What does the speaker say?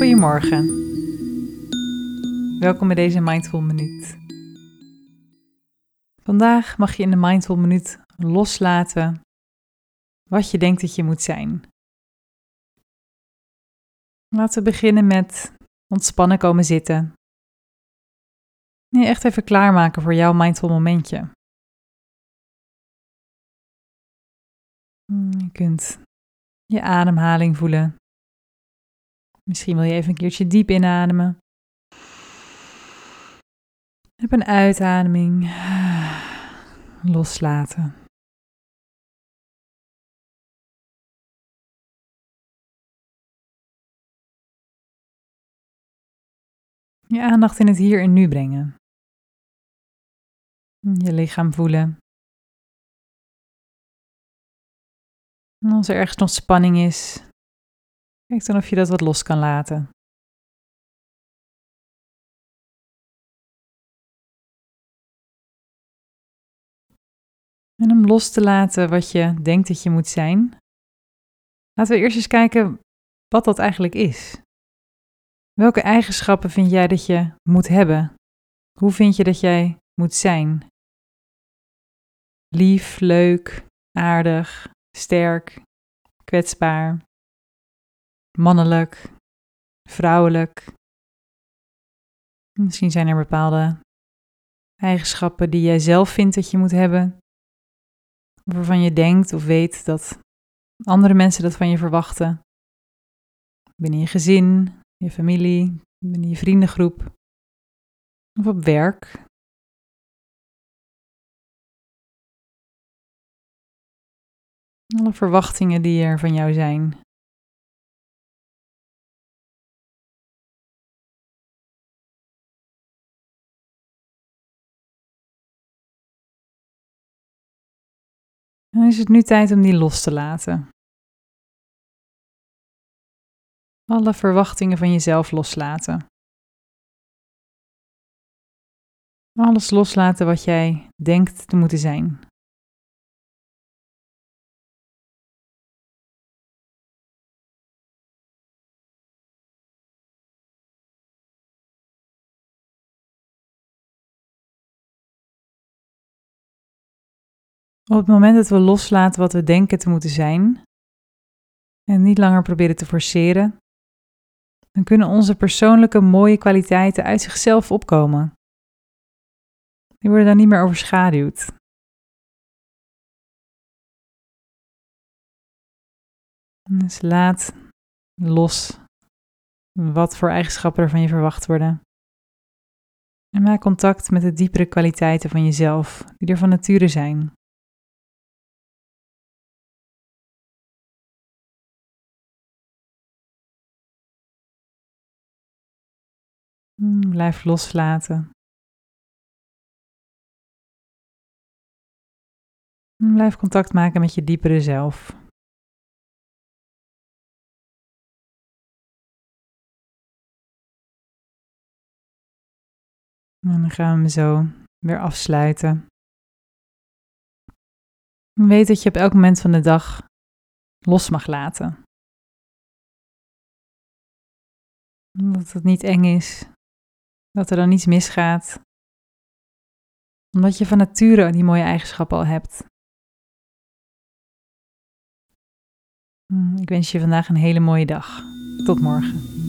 Goedemorgen. Welkom bij deze Mindful Minuut. Vandaag mag je in de Mindful Minuut loslaten wat je denkt dat je moet zijn. Laten we beginnen met ontspannen komen zitten. Je echt even klaarmaken voor jouw mindful momentje. Je kunt je ademhaling voelen. Misschien wil je even een keertje diep inademen. Heb een uitademing. Loslaten. Je aandacht in het hier en nu brengen. Je lichaam voelen. En als er ergens nog spanning is, kijk dan of je dat wat los kan laten. En om los te laten wat je denkt dat je moet zijn, laten we eerst eens kijken wat dat eigenlijk is. Welke eigenschappen vind jij dat je moet hebben? Hoe vind je dat jij moet zijn? Lief, leuk, aardig, sterk, kwetsbaar, mannelijk, vrouwelijk. Misschien zijn er bepaalde eigenschappen die jij zelf vindt dat je moet hebben, waarvan je denkt of weet dat andere mensen dat van je verwachten. Binnen je gezin, je familie, binnen je vriendengroep of op werk. Alle verwachtingen die er van jou zijn. Dan is het nu tijd om die los te laten. Alle verwachtingen van jezelf loslaten. Alles loslaten wat jij denkt te moeten zijn. Op het moment dat we loslaten wat we denken te moeten zijn en niet langer proberen te forceren, dan kunnen onze persoonlijke mooie kwaliteiten uit zichzelf opkomen. Die worden dan niet meer overschaduwd. Dus laat los wat voor eigenschappen er van je verwacht worden. En maak contact met de diepere kwaliteiten van jezelf, die er van nature zijn. Blijf loslaten. Hmm, blijf contact maken met je diepere zelf. En dan gaan we hem zo weer afsluiten. Weet dat je op elk moment van de dag los mag laten. Dat het niet eng is, dat er dan niets misgaat. Omdat je van nature die mooie eigenschappen al hebt. Hmm, ik wens je vandaag een hele mooie dag. Tot morgen.